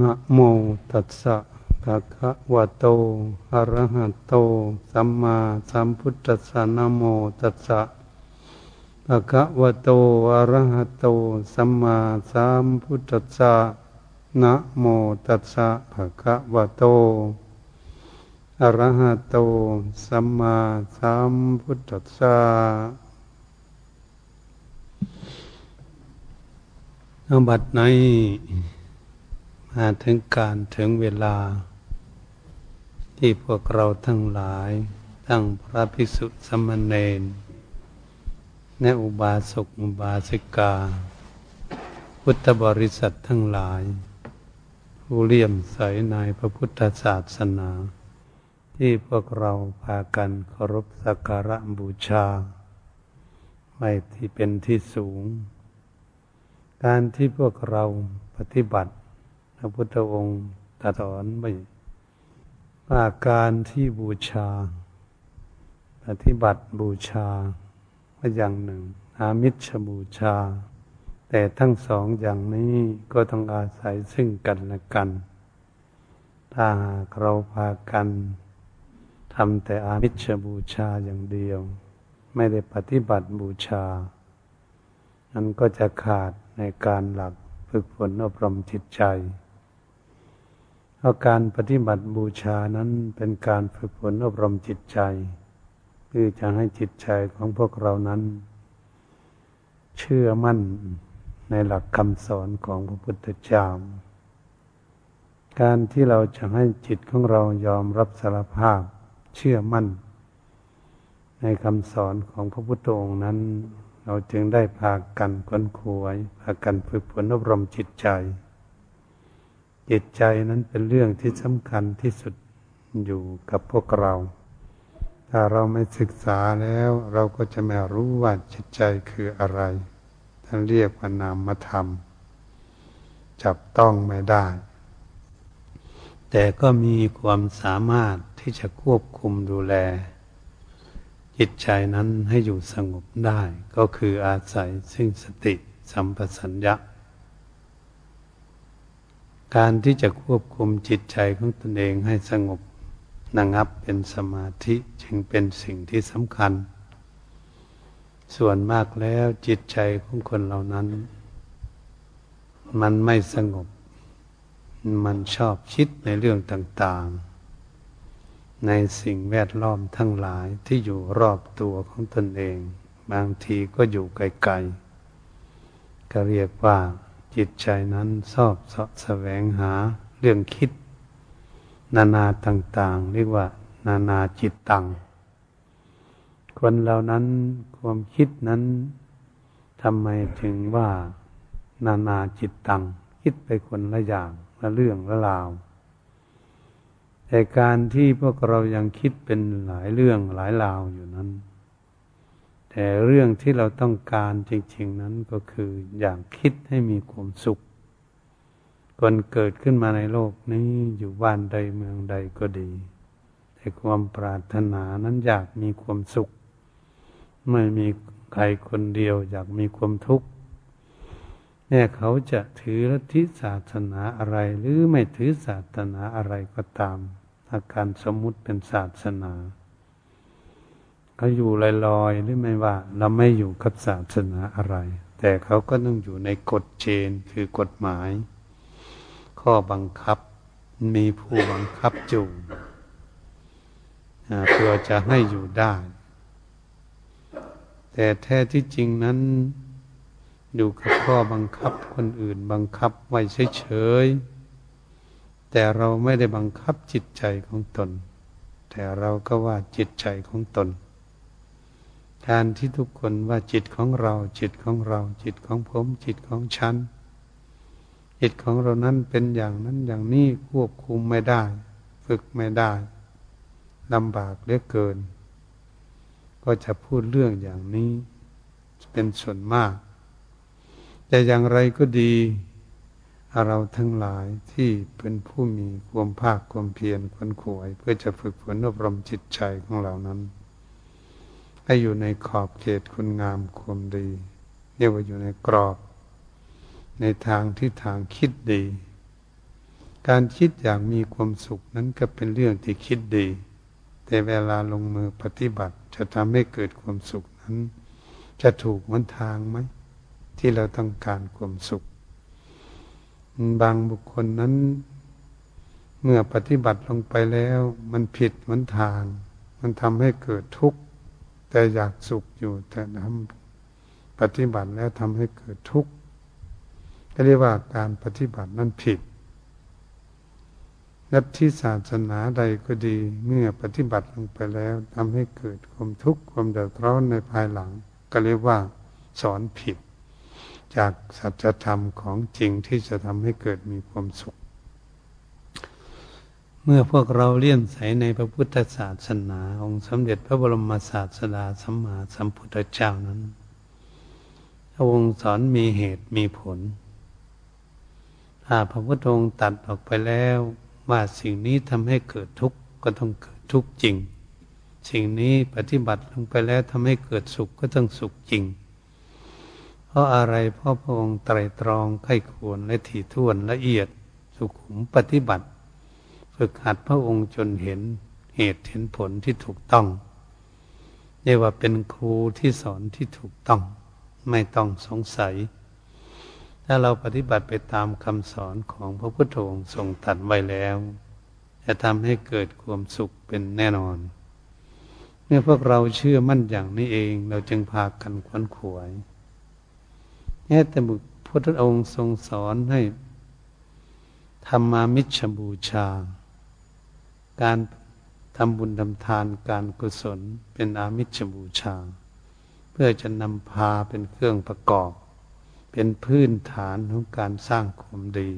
นะโมตัสสะภะคะวะโต อะระหะโต สัมมาสัมพุทธัสสะนะโมตัสสะภะคะวะโต อะระหะโต สัมมาสัมพุทธัสสะนะโมตัสสะภะคะวะโต อะระหะโต สัมมาสัมพุทธัสสะอบัดใน ถึงการถึงเวลา ที่พวกเราทั้งหลาย ทั้งพระภิกษุสมณเณรและอุบาสกอุบาสิกา พุทธบริษัททั้งหลาย ผู้เลี่ยมใสในพระพุทธศาสนา ที่พวกเราพากันเคารพสักการะบูชาไว้ที่เป็นที่สูง การที่พวกเราปฏิบัติ ระพุทธองค์ตรัสสอนไว้ว่าการที่บูชา ปฏิบัติบูชาว่าอย่างหนึ่ง อามิชบูชา แต่ทั้งสองอย่างนี้ก็ต้องอาศัยซึ่งกันและกัน ถ้าหากเราพากันทำแต่อามิชบูชาอย่างเดียว ไม่ได้ปฏิบัติบูชา นั้นก็จะขาดในการหลักฝึกฝนอบรมจิตใจ ราะการปฏิบัติบูชานั้นเป็นการฝึกฝนอบรมจิตใจเพื่อจะให้จิตใจของพวกเรานั้น เชื่อมั่นในหลักคำสอนของพระพุทธเจ้า การที่เราจะให้จิตของเรายอมรับสารภาพ เชื่อมั่น ในคำสอนของพระพุทธองค์นั้น เราจึงได้พากันค้นควยพากันฝึกฝนอบรมจิตใจ จิตใจนั้นเป็นเรื่องที่สำคัญที่สุดอยู่กับพวกเรา ถ้าเราไม่ศึกษาแล้ว เราก็จะไม่รู้ว่าจิตใจคืออะไร ท่านเรียกว่านามธรรม จับต้องไม่ได้ แต่ก็มีความสามารถที่จะควบคุมดูแล จิตใจนั้นให้อยู่สงบได้ ก็คืออาศัยซึ่งสติสัมปสัญญะ การที่จะควบคุมจิตใจของตนเองให้สงบระงับเป็นสมาธิจึงเป็นสิ่งที่สำคัญ ส่วนมากแล้วจิตใจของคนเหล่านั้น มันไม่สงบ มันชอบคิดในเรื่องต่างๆ ในสิ่งแวดล้อมทั้งหลายที่อยู่รอบตัวของตนเอง บางทีก็อยู่ไกลๆก็เรียกว่า จิตใจนั้นชอบสะแสวงหาเรื่องคิด นานาต่าง ๆ เรียกว่า นานาจิตตัง คนเหล่านั้นความคิดนั้นทำไมถึงว่านานาจิตตัง คิดไปคนละอย่างละเรื่องละราวแต่การที่พวกเรายังคิดเป็นหลายเรื่องหลายราวอยู่นั้น แต่เรื่องที่เราต้องการจริง ๆ นั้นก็คืออยากคิดให้มีความสุขคนเกิดขึ้นมาในโลกนี้อยู่บ้านใดเมืองใดก็ดี แต่ความปรารถนานั้นอยากมีความสุข ไม่มีใครคนเดียวอยากมีความทุกข์แม่เขาจะถือลัทธิศาสนาอะไร หรือไม่ถือศาสนาอะไรก็ตาม อาการสมมุติเป็นศาสนา เขาอยู่ลอยๆหรือไม่ว่าเราไม่อยู่กับศาสนาอะไร แต่เขาก็ต้องอยู่ในกฎเกณฑ์คือกฎหมาย ข้อบังคับมีผู้บังคับจูงเพื่อจะให้อยู่ได้ แต่แท้ที่จริงนั้น อยู่กับข้อบังคับคนอื่นบังคับไว้เฉยๆแต่เราไม่ได้บังคับจิตใจของตน แต่เราก็ว่าจิตใจของตน การที่ทุกคนว่าจิตของเรา จิตของเรา จิตของผม จิตของฉัน จิตของเรานั้นเป็นอย่างนั้นอย่างนี้ควบคุมไม่ได้ ฝึกไม่ได้ลำบากเหลือเกิน ก็จะพูดเรื่องอย่างนี้ เป็นส่วนมาก แต่อย่างไรก็ดีเราทั้งหลายที่เป็นผู้มีความภาคความเพียรควนขวย เพื่อจะฝึกฝนอบรมจิตใจของเรานั้น ให้อยู่ในขอบเขตคุณงามความดีเรียกว่าอยู่ในกรอบ ในทางที่ทางคิดดี การคิดอย่ากมีความสุขนั้นก็เป็นเรื่องที่คิดดี แต่เวลาลงมือปฏิบัติจะทำให้เกิดความสุขนั้น จะถูกวันทางไหม ที่เราต้องการความสุข บางบุคคลนั้น เมื่อปฏิบัติลงไปแล้ว มันผิดวันทาง มันทำให้เกิดทุกข์ แต่อยากสุขอยู่แต่ทำปฏิบัติแล้วทำให้เกิดทุกข์ก็เรียกว่าการปฏิบัตินั้นผิดลัทธิศาสนาใดก็ดีเมื่อปฏิบัติลงไปแล้วทำให้เกิดความทุกข์ความเดือดร้อนในภายหลัง ก็เรียกว่าสอนผิด จากสัจธรรมของจริงที่จะทำให้เกิดมีความสุข เมื่อพวกเราเลี่ยมใสในพระพุทธศาสนาองค์สมเด็จพระบรมศาสดาสัมมาสัมพุทธเจ้านั้นพระองค์สอนมีเหตุมีผล ถ้าพระพุทธองค์ตัดออกไปแล้วว่าสิ่งนี้ทำให้เกิดทุกข์ก็ต้องเกิดทุกข์จริง สิ่งนี้ปฏิบัติลงไปแล้วทำให้เกิดสุขก็ต้องสุขจริง เพราะอะไรเพราะพระองค์ไตรตรองไข้ควรและถี่ถ้วนละเอียดสุขุมปฏิบัติ ฝึกหัดพระองค์จนเห็นเหตุเห็นผลที่ถูกต้องเรียกว่าเป็นครูที่สอนที่ถูกต้อง ไม่ต้องสงสัย ถ้าเราปฏิบัติไปตามคำสอนของพระพุทธองค์ทรงตัดไว้แล้ว จะทำให้เกิดความสุขเป็นแน่นอน เมื่อพวกเราเชื่อมั่นอย่างนี้เอง เราจึงพากันควนขวยแค่แต่บุพุทธองค์ทรงสอนให้ทำมามิชบูชา การทำบุญทำทานการกุศลเป็นอามิชบูชา เพื่อจะนำพาเป็นเครื่องประกอบ เป็นพื้นฐานของการสร้างความดี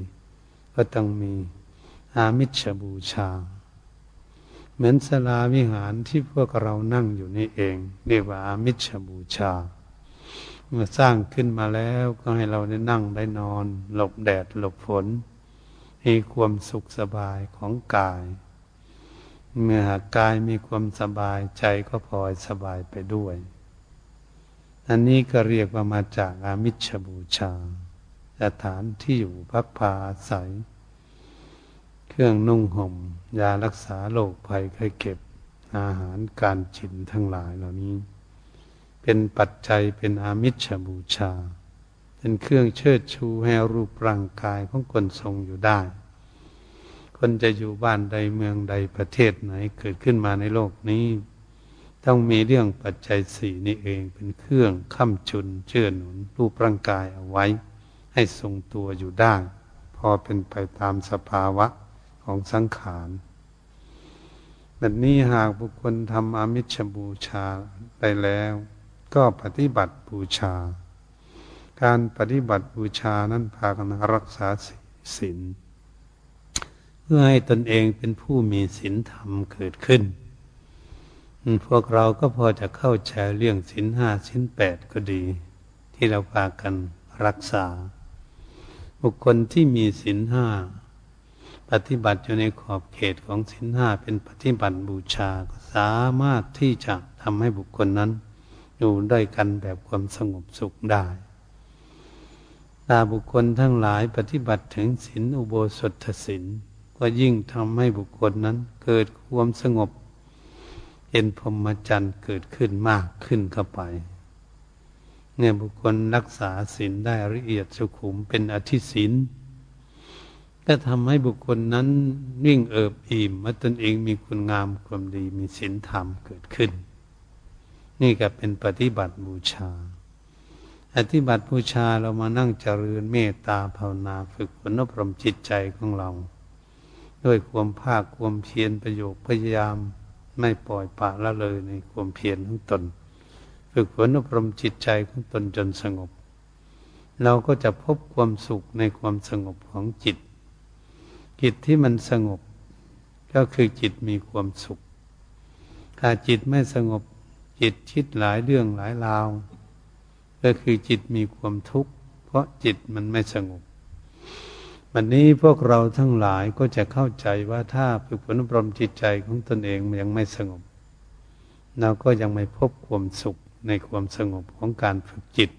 ก็ต้องมีอามิชบูชา เหมือนสลาวิหารที่พวกเรานั่งอยู่นี่เอง เรียกว่าอามิชบูชา เมื่อสร้างขึ้นมาแล้วก็ให้เราได้นั่งได้นอน หลบแดดหลบฝนมีความสุขสบายของกาย เมื่อกายมีความสบายใจก็พลอยสบายไปด้วย อันนี้ก็เรียกว่ามาจากอามิชบูชา สถานที่อยู่พักพาอาศัย เครื่องนุ่งหม่ม ยารักษาโรคภัยไข้เก็บ อาหารการจินทั้งหลายเหล่านี้ เป็นปัจจัยเป็นอามิชบูชา เป็นเครื่องเชิดชูให้รูปร่างกายของคนทรงอยู่ได้ คนจะอยู่บ้านใดเมืองใดประเทศไหนเกิดขึ้นมาในโลกนี้ ต้องมีเรื่องปัจจัยสี่นี่เองเป็นเครื่องค้ำจุนเชื่อหนุนรูปร่างกายเอาไว้ ให้ทรงตัวอยู่ได้ พอเป็นไปตามสภาวะของสังขารแบบนี้หากบุคคลทำอามิชบูชาไปแล้ว ก็ปฏิบัติบูชา การปฏิบัติบูชานั้นพากันรักษาศีล พื่อให้ตนเองเป็นผู้มีศีลธรรมเกิดขึ้น พวกเราก็พอจะเข้าใจเรื่องสินห้าสินแปดก็ดี ที่เราพากันรักษา บุคคลที่มีสินห้าปฏิบัติอยู่ในขอบเขตของสินห้าเป็นปฏิบัติบูชาก็สามารถที่จะทำให้บุคคลนั้น อยู่ด้วยกันแบบความสงบสุขได้ถ้าบุคคลทั้งหลายปฏิบัติถึงศีลอุโบสถศีล ก็ยิ่งทำให้บุคคลนั้น เกิดความสงบเป็นพรหมจรรย์เกิดขึ้นมากขึ้นเข้าไป เนี่ยบุคคลรักษาศีลได้ละเอียดสุขุมเป็นอธิศีลก็ทำให้บุคคลนั้นวิ่งเอิบอิ่มมาตนเองมีคุณงามความดีมีศีลธรรมเกิดขึ้น นี่ก็เป็นปฏิบัติบูชาปฏิบัติบูชาเรามานั่งเจริญเมตตาภาวนาฝึกฝนอบรมจิตใจของเรา ด้วยความภาคความเพียรประโยคพยายาม ไม่ปล่อยปละละเลยในความเพียรของตน ฝึกฝนอบรมจิตใจของตนจนสงบ เราก็จะพบความสุขในความสงบของจิต จิตที่มันสงบ ก็คือจิตมีความสุขถ้าจิตไม่สงบจิตคิดหลายเรื่องหลายราว ก็คือจิตมีความทุกข์ เพราะจิตมันไม่สงบ วันนี้พวกเราทั้งหลายก็จะเข้าใจว่าถ้าฝึกฝนอบรมจิตใจของตนเองมันยังไม่สงบ เราก็ยังไม่พบความสุขในความสงบของการฝึกจิต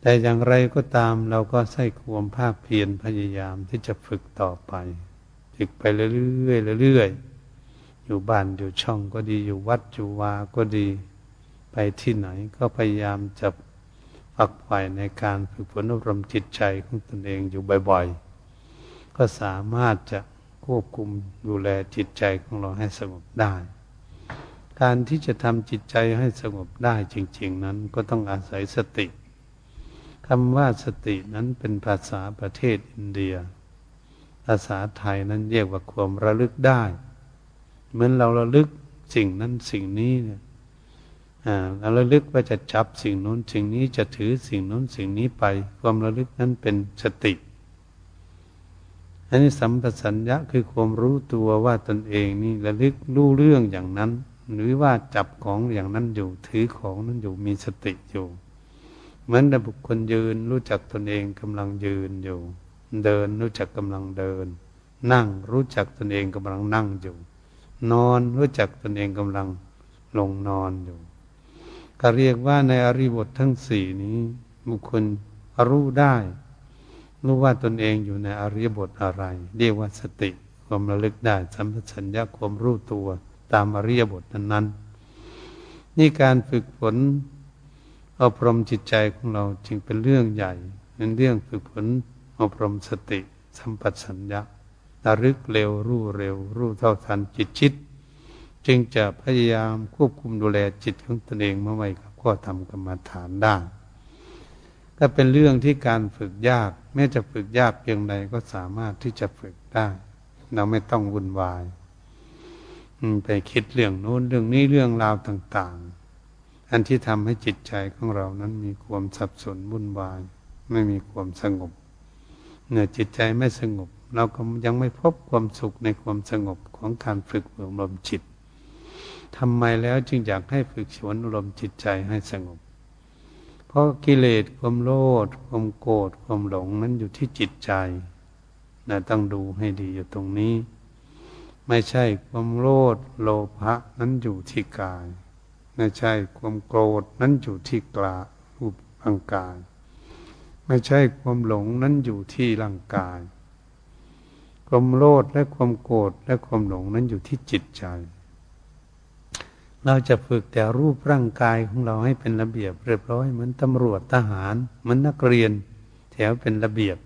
แต่อย่างไรก็ตามเราก็ใส่ความภาคเพียรพยายามที่จะฝึกต่อไป ฝึกไปเรื่อยๆเรื่อยๆอยู่บ้านอยู่ช่องก็ดีอยู่วัดอยู่วาก็ดี ไปที่ไหนก็พยายามจะ ฝักใฝ่ในการฝึกฝนอบรมจิตใจของตนเองอยู่บ่อย ๆ ก็สามารถจะควบคุมดูแลจิตใจของเราให้สงบได้ การที่จะทำจิตใจให้สงบได้จริง ๆ นั้นก็ต้องอาศัยสติคำว่าสตินั้นเป็นภาษาประเทศอินเดีย ภาษาไทยนั้นเรียกว่าความระลึกได้ เหมือนเราระลึกสิ่งนั้นสิ่งนี้เนี่ย เราระลึกว่าจะจับสิ่งนู้นสิ่งนี้จะถือสิ่งนู้นสิ่งนี้ไป ความระลึกนั้นเป็นสติอันนี้สัมปสัญญะคือความรู้ตัวว่าตนเองนี่ระลึกรู้เรื่องอย่างนั้น หรือว่าจับของอย่างนั้นอยู่ถือของนั้นอยู่มีสติอยู่ เหมือนบุคคลยืนรู้จักตนเองกำลังยืนอยู่ เดินรู้จักกำลังเดิน นั่งรู้จักตนเองกำลังนั่งอยู่ นอนรู้จักตนเองกำลังลงนอนอยู่ ก็เรียกว่าในอริบททั้งสี่นี้บุคคลรู้ได้ รู้ว่าตนเองอยู่ในอริยบทอะไร เรียกว่าสติความระลึกได้สัมปชัญญะความรู้ตัวตามอริยบทนั้นๆนี่การฝึกฝนอบรมจิตใจของเราจึงเป็นเรื่องใหญ่ เป็นเรื่องฝึกฝนอบรมสติ สัมปชัญญะระลึกเร็วรู้เร็ว รู้เท่าทันจิตชิด จึงจะพยายามควบคุมดูแลจิตของตนเองเมื่อไว้กับข้อทำกรรมฐานได้ก็เป็นเรื่องที่การฝึกยาก แม้จะฝึกยากเพียงใดก็สามารถที่จะฝึกได้ เราไม่ต้องวุ่นวายไปคิดเรื่องโน้นเรื่องนี้เรื่องราวต่าง ๆ อันที่ทำให้จิตใจของเรานั้นมีความสับสนวุ่นวาย ไม่มีความสงบเนื่อจิตใจไม่สงบ เราก็ยังไม่พบความสุขในความสงบของการฝึกอบรมจิต ทำไมแล้วจึงอยากให้ฝึกฝนอารมณ์จิตใจให้สงบ เพราะกิเลสความโลภความโกรธความหลงนั้นอยู่ที่จิตใจนะต้องดูให้ดีอยู่ตรงนี้ ไม่ใช่ความโลภโลภะนั้นอยู่ที่กาย ไม่ใช่ความโกรธนั้นอยู่ที่กลารูปร่างกาย ไม่ใช่ความหลงนั้นอยู่ที่ร่างกาย ความโลภและความโกรธและความหลงนั้นอยู่ที่จิตใจ เราจะฝึกแต่รูปร่างกายของเราให้เป็นระเบียบเรียบร้อยเหมือนตำรวจทหารเหมือนนักเรียน แถวเป็นระเบียบ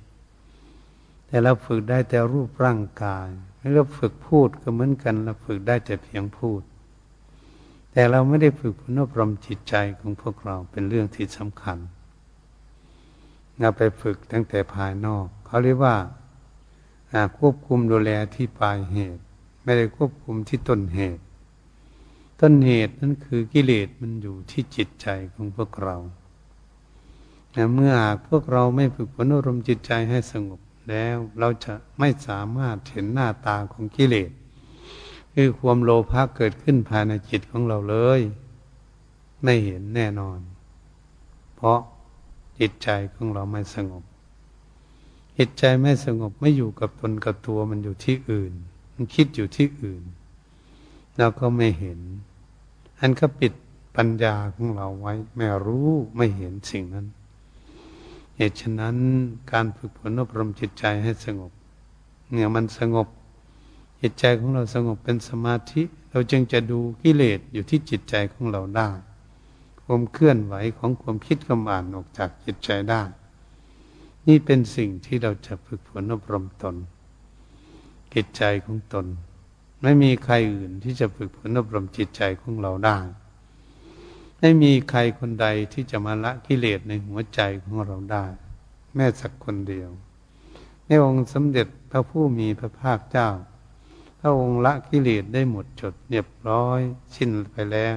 แต่เราฝึกได้แต่รูปร่างกายเราฝึกพูดก็เหมือนกันเราฝึกได้แต่เพียงพูด แต่เราไม่ได้ฝึกพนอบรมจิตใจของพวกเราเป็นเรื่องที่สำคัญเราไปฝึกตั้งแต่ภายนอก เขาเรียกว่าควบคุมดูแลที่ปลายเหตุ ไม่ได้ควบคุมที่ต้นเหตุ ต้นเหตุนั้นคือกิเลสมันอยู่ที่จิตใจของพวกเราเมื่อหากพวกเราไม่ฝึกฝนอารมณ์จิตใจให้สงบแล้วเราจะไม่สามารถเห็นหน้าตาของกิเลสคือความโลภะเกิดขึ้นภายในจิตของเราเลย ไม่เห็นแน่นอน เพราะจิตใจของเราไม่สงบจิตใจไม่สงบไม่อยู่กับตนกับตัวมันอยู่ที่อื่น มันคิดอยู่ที่อื่น เราก็ไม่เห็น อันก็ปิดปัญญาของเราไว้ ไม่รู้ไม่เห็นสิ่งนั้น เหตุฉะนั้นการฝึกฝนอบรมจิตใจให้สงบ เนี่ยมันสงบ จิตใจของเราสงบเป็นสมาธิ เราจึงจะดูกิเลสอยู่ที่จิตใจของเราได้ ความเคลื่อนไหวของความคิดคำอ่านออกจากจิตใจได้ นี่เป็นสิ่งที่เราจะฝึกฝนอบรมตนจิตใจของตน ไม่มีใครอื่นที่จะฝึกฝนอบรมจิตใจของเราได้ ไม่มีใครคนใดที่จะมาละกิเลสในหัวใจของเราได้ แม้สักคนเดียวในองค์สมเด็จพระผู้มีพระภาคเจ้า พระองค์ละกิเลสได้หมดจดเรียบร้อยสิ้นไปแล้ว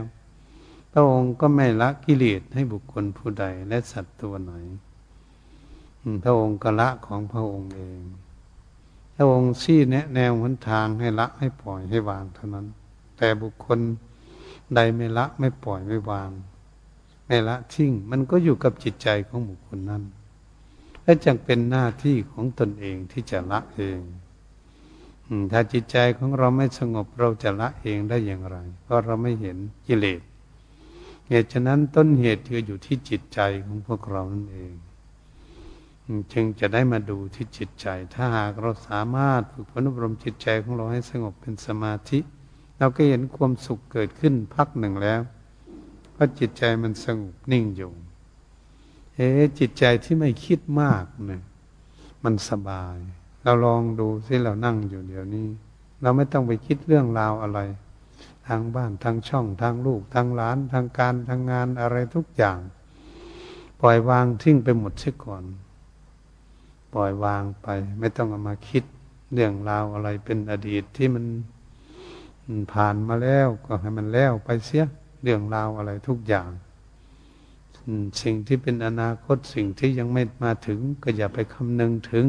พระองค์ก็ไม่ละกิเลสให้บุคคลผู้ใดและสัตว์ตัวไหน พระองค์ก็ละของพระองค์เอง พระองค์ชี้แนะแนวหนทางให้ละให้ปล่อยให้วางเท่านั้น แต่บุคคลใดไม่ละไม่ปล่อยไม่วาง ไม่ละทิ้งมันก็อยู่กับจิตใจของบุคคลนั้น และจังเป็นหน้าที่ของตนเองที่จะละเองถ้าจิตใจของเราไม่สงบเราจะละเองได้อย่างไร เพราะเราไม่เห็นกิเลสเหตุฉะนั้นต้นเหตุคืออยู่ที่จิตใจของพวกเรานั่นเอง จึงจะได้มาดูที่จิตใจ ถ้าหากเราสามารถฝึกฝนอบรมจิตใจของเราให้สงบเป็นสมาธิ เราก็เห็นความสุขเกิดขึ้นพักหนึ่งแล้วเพราะจิตใจมันสงบนิ่งอยู่เอ๊จิตใจที่ไม่คิดมากเนี่ยมันสบาย เราลองดูสิเรานั่งอยู่เดี๋ยวนี้ เราไม่ต้องไปคิดเรื่องราวอะไร ทางบ้านทางช่องทางลูกทางหลานทางการทางงานอะไรทุกอย่าง ปล่อยวางทิ้งไปหมดเสียก่อน ปล่อยวางไป ไม่ต้องเอามาคิดเรื่องราวอะไรเป็นอดีตที่มันผ่านมาแล้วก็ให้มันแล้วไปเสียเรื่องราวอะไรทุกอย่างสิ่งที่เป็นอนาคตสิ่งที่ยังไม่มาถึง ก็อย่าไปคำนึงถึง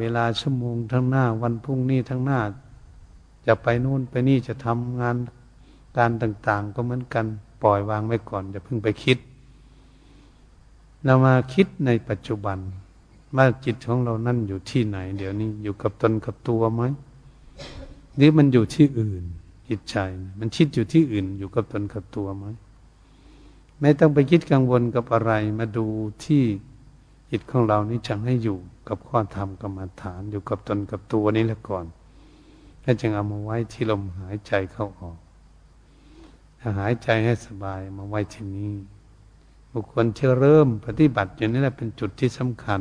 เวลาชั่วโมงทั้งหน้า วันพรุ่งนี้ทั้งหน้า จะไปนู่นไปนี่จะทำงานการต่าง ๆ ก็เหมือนกัน ปล่อยวางไว้ก่อน อย่าเพิ่งไปคิดเรามาคิดในปัจจุบัน ว่าจิตของเรานั่นอยู่ที่ไหน เดี๋ยวนี้อยู่กับตนกับตัวไหมหรือมันอยู่ที่อื่น จิตใจ มันคิดอยู่ที่อื่น อยู่กับตนกับตัวไหมไม่ต้องไปคิดกังวลกับอะไร มาดูที่จิตของเรานี่จังให้อยู่กับข้อธรรมกรรมฐาน อยู่กับตนกับตัวนี้แล้วก่อนแล้วจึงเอามาไว้ที่ลมหายใจเข้าออกถ้าหายใจให้สบายมาไว้ที่นี้บุคคลที่เริ่มปฏิบัติอยู่นี่แหละเป็นจุดที่สำคัญ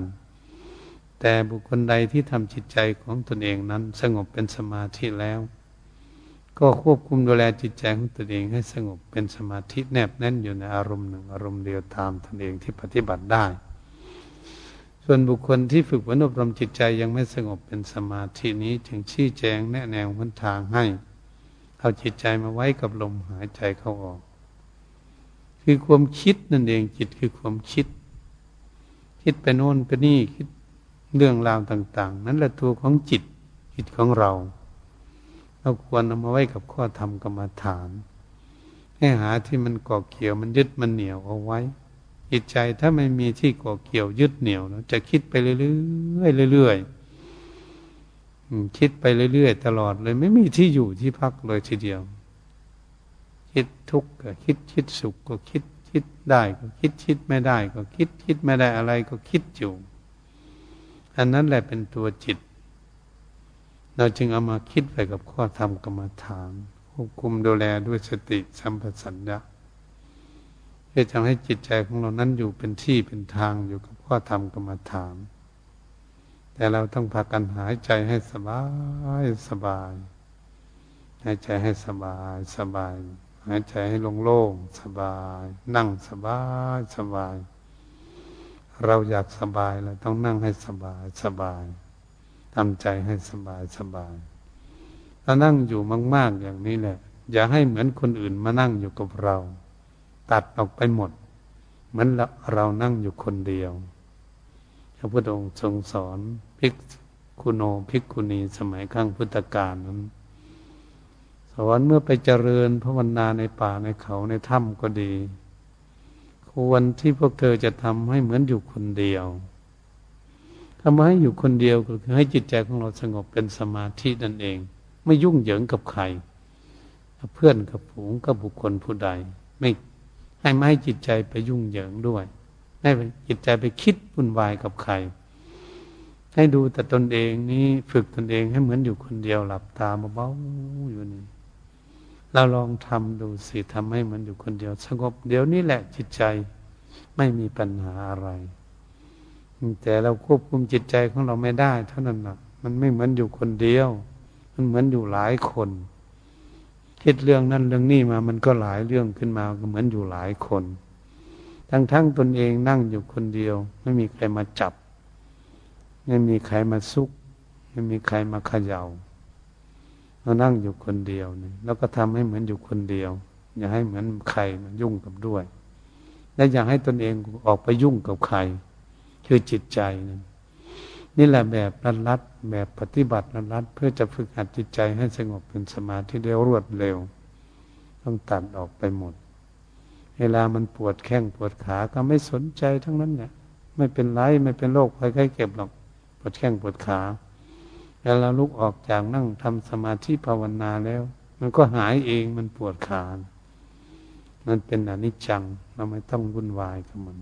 แต่บุคคลใดที่ทำจิตใจของตนเองนั้นสงบเป็นสมาธิแล้ว ก็ควบคุมดูแลจิตใจของตนเองให้สงบเป็นสมาธิแนบแน่นอยู่ในอารมณ์หนึ่งอารมณ์เดียวตามตนเองที่ปฏิบัติได้ ส่วนบุคคลที่ฝึกฝนอบรมจิตใจยังไม่สงบเป็นสมาธินี้จึงชี้แจงแนะแนวหนทางให้เอาจิตใจมาไว้กับลมหายใจเข้าออก คือความคิดนั่นเองจิตคือความคิด คิดไปโน่นไปนี่คิด เรื่องราวต่าง ๆ นั่นแหละตัวของจิตจิตของเรา เราควรเอามาไว้กับข้อธรรมกรรมฐาน ให้หาที่มันก่อเกี่ยวมันยึดมันเหนียวเอาไว้ จิตใจถ้าไม่มีที่ก่อเกี่ยวยึดเหนี่ยวจะคิดไปเรื่อยๆเรื่อยๆคิดไปเรื่อยๆตลอดเลย ไม่มีที่อยู่ที่พักเลยทีเดียว คิดทุกข์ก็คิดคิดสุขก็คิดคิดได้ก็คิดคิดไม่ได้ ก็คิดคิดไม่ได้อะไรก็คิดอยู่ อันนั้นแหละเป็นตัวจิต เราจึงเอามาคิดไปกับข้อธรรมกรรมฐานควบคุมดูแลด้วยสติสัมปชัญญะเพื่อทำให้จิตใจของเรานั้นอยู่เป็นที่เป็นทางอยู่กับข้อธรรมกรรมฐาน แต่เราต้องพากันหายใจให้สบายสบาย หายใจให้สบายสบาย หายใจให้โล่งๆสบาย นั่งสบายสบาย เราอยากสบายเราต้องนั่งให้สบายสบายทำใจให้สบายสบายถ้านั่งอยู่มาก ๆ อย่างนี้แหละ อย่าให้เหมือนคนอื่นมานั่งอยู่กับเรา ตัดออกไปหมด เหมือนเรานั่งอยู่คนเดียวพระพุทธองค์ทรงสอนพิกคุโนพิกคุณีสมัยข้างพุทธกาลนั้นสอนเมื่อไปเจริญภาวนาในป่าในเขาในถ้ำก็ดี ควรที่พวกเธอจะทำให้เหมือนอยู่คนเดียวทำให้อยู่คนเดียวก็คือให้จิตใจของเราสงบเป็นสมาธินั่นเอง ไม่ยุ่งเหยิงกับใครเพื่อนกับผูงกับบุคคลผู้ใด ไม่ให้ไม่ให้จิตใจไปยุ่งเหยิงด้วยให้จิตใจไปคิดวุ่นวายกับใคร ให้ดูแต่ตนเองนี้ฝึกตนเองให้เหมือนอยู่คนเดียวหลับตาเบาๆอยู่นี่ เราลองทำดูสิทำให้มือนอยู่คนเดียว สงบเดี๋ยวนี้แหละจิตใจไม่มีปัญหาอะไร แต่เราควบคุมจิตใจของเราไม่ได้ เท่านั้นนะมันไม่เหมือนอยู่คนเดียว มันเหมือนอยู่หลายคน คิดเรื่องนั้นเรื่องนี้มามันก็หลายเรื่องขึ้นมาก็เหมือนอยู่หลายคน ทั้งทั้งตนเองนั่งอยู่คนเดียว ไม่มีใครมาจับ ไม่มีใครมาซุก ไม่มีใครมาเขยา่า เรานั่งอยู่คนเดียวนี่แล้วก็ทำให้เหมือนอยู่คนเดียว อย่าให้เหมือนใครมายุ่งกับด้วย และอย่าให้ตนเองออกไปยุ่งกับใคร คือจิตใจนั่นนี่แหละแบบรัดรัดแบบปฏิบัติรัดรัดเพื่อจะฝึกหัดจิตใจให้สงบเป็นสมาธิเร็วรวดเร็ว ต้องตัดออกไปหมด เวลามันปวดแข้งปวดขาก็ไม่สนใจทั้งนั้นเนี่ยไม่เป็นไรไม่เป็นโรคภัยไข้เก็บหรอกปวดแข้งปวดขา แล้วเราลุกออกจากนั่งทำสมาธิภาวนาแล้ว มันก็หายเองมันปวดขามันเป็นอนิจจังเราไม่ต้องวุ่นวายกับมัน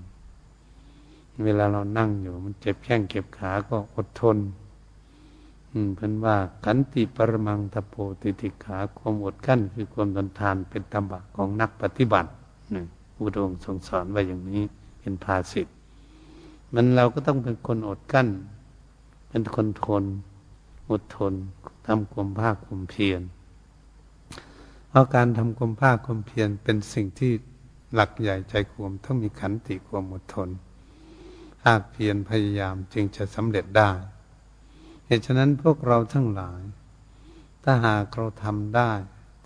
เวลาเรานั่งอยู่ มันเจ็บแข้งเก็บขาก็อดทน อืมเพิ่นว่าขันติปรมังทโพติติขาความอดกั้นคือความทนทานเป็นธรรมะของนักปฏิบัตินี่อุดงทรงสอนไว้อย่างนี้เป็นภาสิทมันเราก็ต้องเป็นคนอดกั้น เป็นคนทน อดทนทำความภาคความเพียรเพราะการทำความภาคความเพียรเป็นสิ่งที่หลักใหญ่ใจความต้องมีขันติความอดทนภาคเพียรพยายามจึงจะสำเร็จได้ เหตุฉะนั้นพวกเราทั้งหลาย ถ้าหากเราทำได้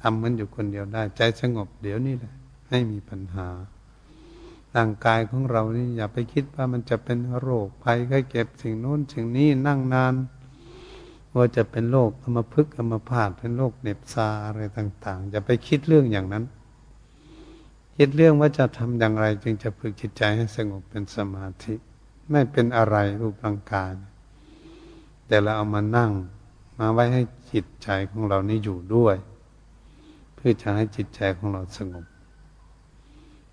ทำมันอยู่คนเดียวได้ ใจสงบเดี๋ยวนี้แหละไม่มีปัญหาร่างกายของเรานี่อย่าไปคิดว่ามันจะเป็นโรคภัยไข้เก็บสิ่งโน้นสิ่งนี้นั่งนาน ว่าจะเป็นโรคอมพฤกอมพาตเป็นโรคเน็บซาอะไรต่างๆอย่าไปคิดเรื่องอย่างนั้น คิดเรื่องว่าจะทำอย่างไร จึงจะฝึกจิตใจให้สงบเป็นสมาธิ ไม่เป็นอะไรรูปร่างกายแต่เราเอามานั่ง มาไว้ให้จิตใจของเรานี่อยู่ด้วย เพื่อจะให้จิตใจของเราสงบ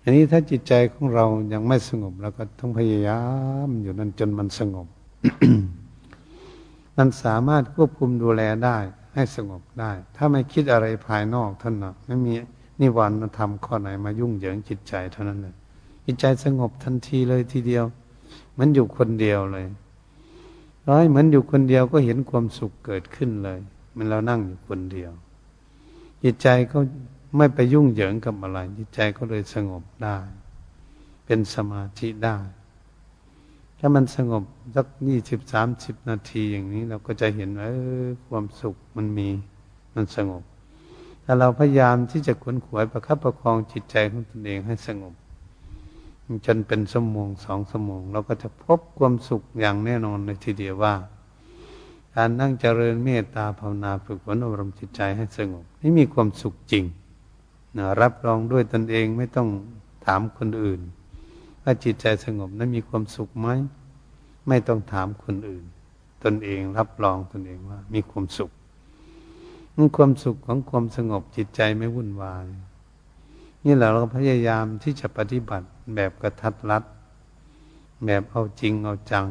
อันนี้ถ้าจิตใจของเรายังไม่สงบเราก็ต้องพยายามอยู่นั้นจนมันสงบ มันสามารถควบคุมดูแลได้ให้สงบได้ ถ้าไม่คิดอะไรภายนอกท่านนะไม่มีนิวรณธรรมข้อไหนมายุ่งเหยิงจิตใจเท่านั้นเลยจิตใจสงบทันทีเลยทีเดียว มันอยู่คนเดียวเลยร้อยเหมือนอยู่คนเดียวก็เห็นความสุขเกิดขึ้นเลย มันเรานั่งอยู่คนเดียว จิตใจก็ไม่ไปยุ่งเหยิงกับอะไรจิตใจก็เลยสงบได้ เป็นสมาธิได้ ถ้ามันสงบสักยี่สิบสามสิบนาทีอย่างนี้ เราก็จะเห็นว่าความสุขมันมีมันสงบถ้าเราพยายามที่จะขวนขวายประคับประคองจิตใจของตนเองให้สงบจนเป็นสมองสองสมองเราก็จะพบความสุขอย่างแน่นอนในทีเดียวว่า การนั่งเจริญเมตตาภาวนาฝึกฝนอบรมจิตใจให้สงบ นี่มีความสุขจริงนะรับรองด้วยตนเองไม่ต้องถามคนอื่น ว่าจิตใจสงบนั้นมีความสุขไหมไม่ต้องถามคนอื่น ตนเองรับรองตนเองว่า มีความสุขนี่ความสุขของความสงบจิตใจไม่วุ่นวาย นี่แหละเราพยายามที่จะปฏิบัติแบบกระทัดรัดแบบเอาจริงเอาจัง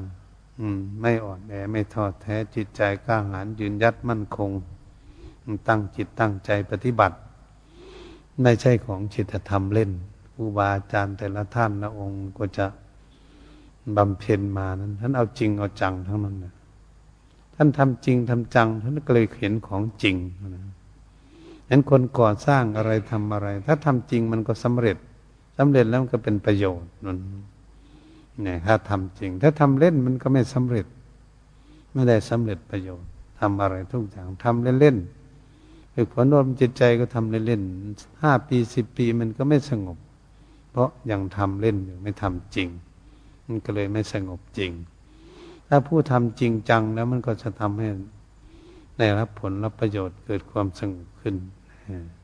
อืม ไม่อ่อนแอไม่ทอดแท้จิตใจกล้าหาญยืนยัดมั่นคง ตั้งจิตตั้งใจปฏิบัติ ไม่ใช่ของจิตธรรมเล่น ครูบาอาจารย์แต่ละท่านละองค์ก็จะบำเพ็ญมานั้นท่านเอาจริงเอาจังทั้งนั้นนะท่านทำจริงทำจัง ท่านก็เลยเห็นของจริงนะนั้นคนก่อสร้างอะไรทำอะไร ถ้าทำจริงมันก็สำเร็จสำเร็จแล้วมันก็เป็นประโยชน์นั่นเนี่ยถ้าทำจริง ถ้าทำเล่นมันก็ไม่สำเร็จ ไม่ได้สำเร็จประโยชน์ทำอะไรทุกอย่างทำเล่นๆฝึกฝนอารมจิตใจก็ทำเล่นๆห้าปีสิบปีมันก็ไม่สงบ เพราะยังทำเล่นอยู่ไม่ทำจริง มันก็เลยไม่สงบจริง ถ้าผู้ทำจริงจังแล้วมันก็จะทำให้ได้รับผลรับประโยชน์เกิดความสงบขึ้น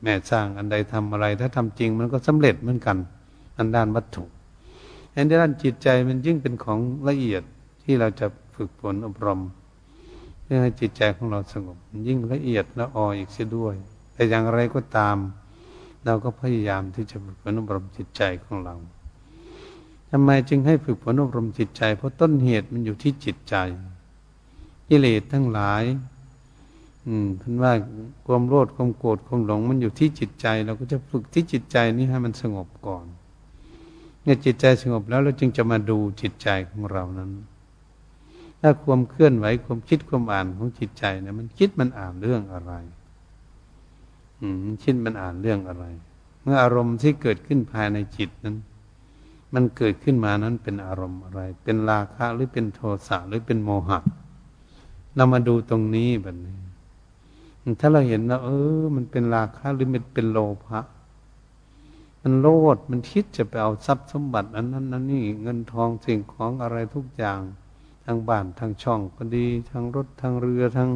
แม่สร้างอันใดทำอะไร ถ้าทำจริงมันก็สำเร็จเหมือนกันอันด้านวัตถุอันด้านจิตใจมันยิ่งเป็นของละเอียดที่เราจะฝึกฝนอบรม เพื่อให้จิตใจของเราสงบยิ่งละเอียดละอออีกเสียด้วย แต่อย่างไรก็ตาม เราก็พยายามที่จะฝึกฝนอบรมจิตใจของเราทำไมจึงให้ฝึกฝนอบรมจิตใจ เพราะต้นเหตุมันอยู่ที่จิตใจกิเลสทั้งหลาย อืมท่านว่าความโลภความโกรธความหลง มันอยู่ที่จิตใจ เราก็จะฝึกที่จิตใจนี้ให้มันสงบก่อนเนี่ยจิตใจสงบแล้วเราจึงจะมาดูจิตใจของเรานั้น ถ้าความเคลื่อนไหวความคิดความอ่านของจิตใจเนี่ยมันคิดมันอ่านเรื่องอะไร คิดมันอ่านเรื่องอะไร เมื่ออารมณ์ที่เกิดขึ้นภายในจิตนั้น มันเกิดขึ้นมานั้นเป็นอารมณ์อะไร เป็นราคะหรือเป็นโทสะหรือเป็นโมหะเรามาดูตรงนี้แบบนี้ ถ้าเราเห็นว่าเออ มันเป็นราคะหรือมันเป็นโลภะมันโลดมันคิดจะไปเอาทรัพย์สมบัติอันนั้นนั้นนี่เงินทองสิ่งของอะไรทุกอย่างทั้งบ้านทั้งช่องก็ดีทั้งรถทั้งเรือทั้ง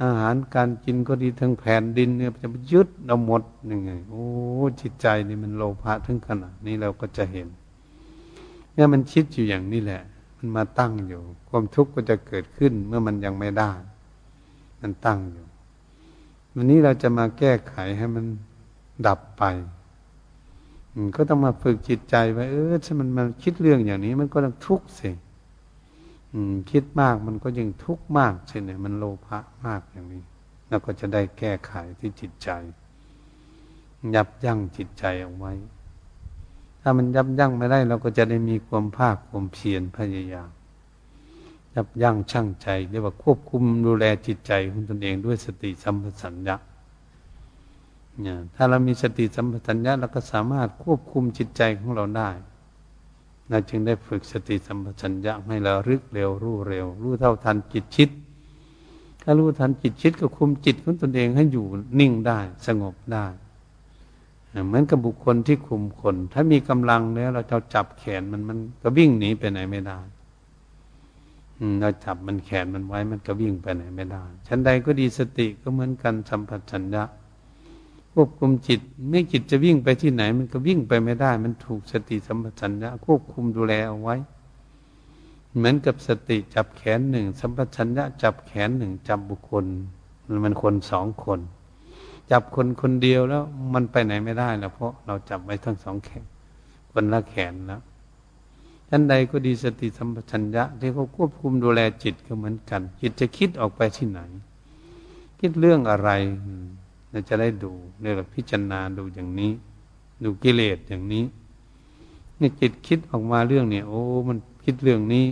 อาหารการกินก็ดีทั้งแผ่นดินเนี่ยจะยึดเอาหมดยังไง โอ้จิตใจนี่มันโลภะถึงขนาดนี้เราก็จะเห็นเนี่ยมันคิดอยู่อย่างนี้แหละ มันมาตั้งอยู่ ความทุกข์ก็จะเกิดขึ้นเมื่อมันยังไม่ได้ มันตั้งอยู่ วันนี้เราจะมาแก้ไขให้มันดับไปก็ต้องมาฝึกจิตใจไว้เออถ้ามันมาคิดเรื่องอย่างนี้ มันก็ต้องทุกข์สิ คิดมากมันก็ยิ่งทุกข์มากใช่ไหมมันโลภะมากอย่างนี้ แล้วก็จะได้แก้ไขที่จิตใจ ยับยั้งจิตใจเอาไว้ ถ้ามันยับยั้งไม่ได้ เราก็จะได้มีความภาคความเพียรพยายามยับยั้งชั่งใจเรียกว่าควบคุมดูแลจิตใจของตนเองด้วยสติสัมปชัญญะเนี่ยถ้าเรามีสติสัมปชัญญะเราก็สามารถควบคุมจิตใจของเราได้ เราจึงได้ฝึกสติสัมปชัญญะให้เรารึกเร็วรู้เร็ว รู้เท่าทันจิตชิด ถ้ารู้ทันจิตชิดก็คุมจิตของตนเองให้อยู่นิ่งได้สงบได้เหมือนกับบุคคลที่คุมคน ถ้ามีกำลังแล้ว เราจะจับแขนมันมันก็วิ่งหนีไปไหนไม่ได้เราจับมันแขนมันไว้มันก็วิ่งไปไหนไม่ได้ชั้นใดก็ดีสติก็เหมือนกันสัมผัสัญญะ ควบคุมจิตไม่จิตจะวิ่งไปที่ไหน มันก็วิ่งไปไม่ได้ มันถูกสติสัมปชัญญะควบคุมดูแลเอาไว้ เหมือนกับสติจับแขนหนึ่งสัมปชัญญะจับแขนหนึ่งจับบุคคล มันคนสองคน จับคนคนเดียวแล้ว มันไปไหนไม่ได้แล้วเพราะเราจับไว้ทั้งสองแขน คนละแขนแล้วท่านใดก็ดีสติสัมปชัญญะ ที่เขาควบคุมดูแลจิตก็เหมือนกัน จิตจะคิดออกไปที่ไหน คิดเรื่องอะไร เราจะได้ดูเรียกว่าพิจารณาดูอย่างนี้ ดูกิเลสอย่างนี้นี่จิตคิดออกมาเรื่องเนี่ย โอ้ มันคิดเรื่องนี้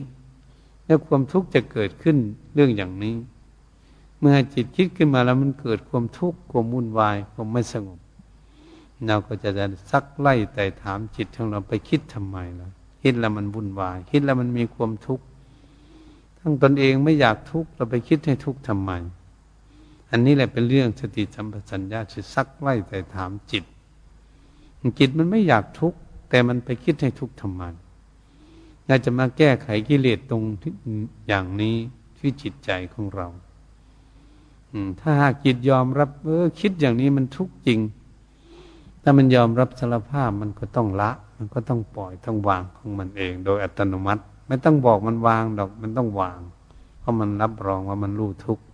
แล้วความทุกข์จะเกิดขึ้นเรื่องอย่างนี้ เมื่อจิตคิดขึ้นมาแล้วมันเกิดความทุกข์ความวุ่นวายความไม่สงบเราก็จะจะซักไล่แต่ถามจิตของเราไปคิดทำไมล่ะคิดแล้วมันวุ่นวาย คิดแล้วมันมีความทุกข์ทั้งตนเองไม่อยากทุกข์เราไปคิดให้ทุกข์ทำไม อันนี้แหละเป็นเรื่องสติสัมปชัญญะที่ซักไล่แต่ถามจิต จิตมันไม่อยากทุกข์แต่มันไปคิดให้ทุกข์ทำไมเราจะมาแก้ไขกิเลสตรงอย่างนี้ที่จิตใจของเราถ้าหากจิตยอมรับเออคิดอย่างนี้มันทุกข์จริง ถ้ามันยอมรับสารภาพมันก็ต้องละ มันก็ต้องปล่อยต้องวางของมันเอง โดยอัตโนมัติ ไม่ต้องบอกมันวางดอกมันต้องวาง เพราะมันรับรองว่ามันรู้ทุกข์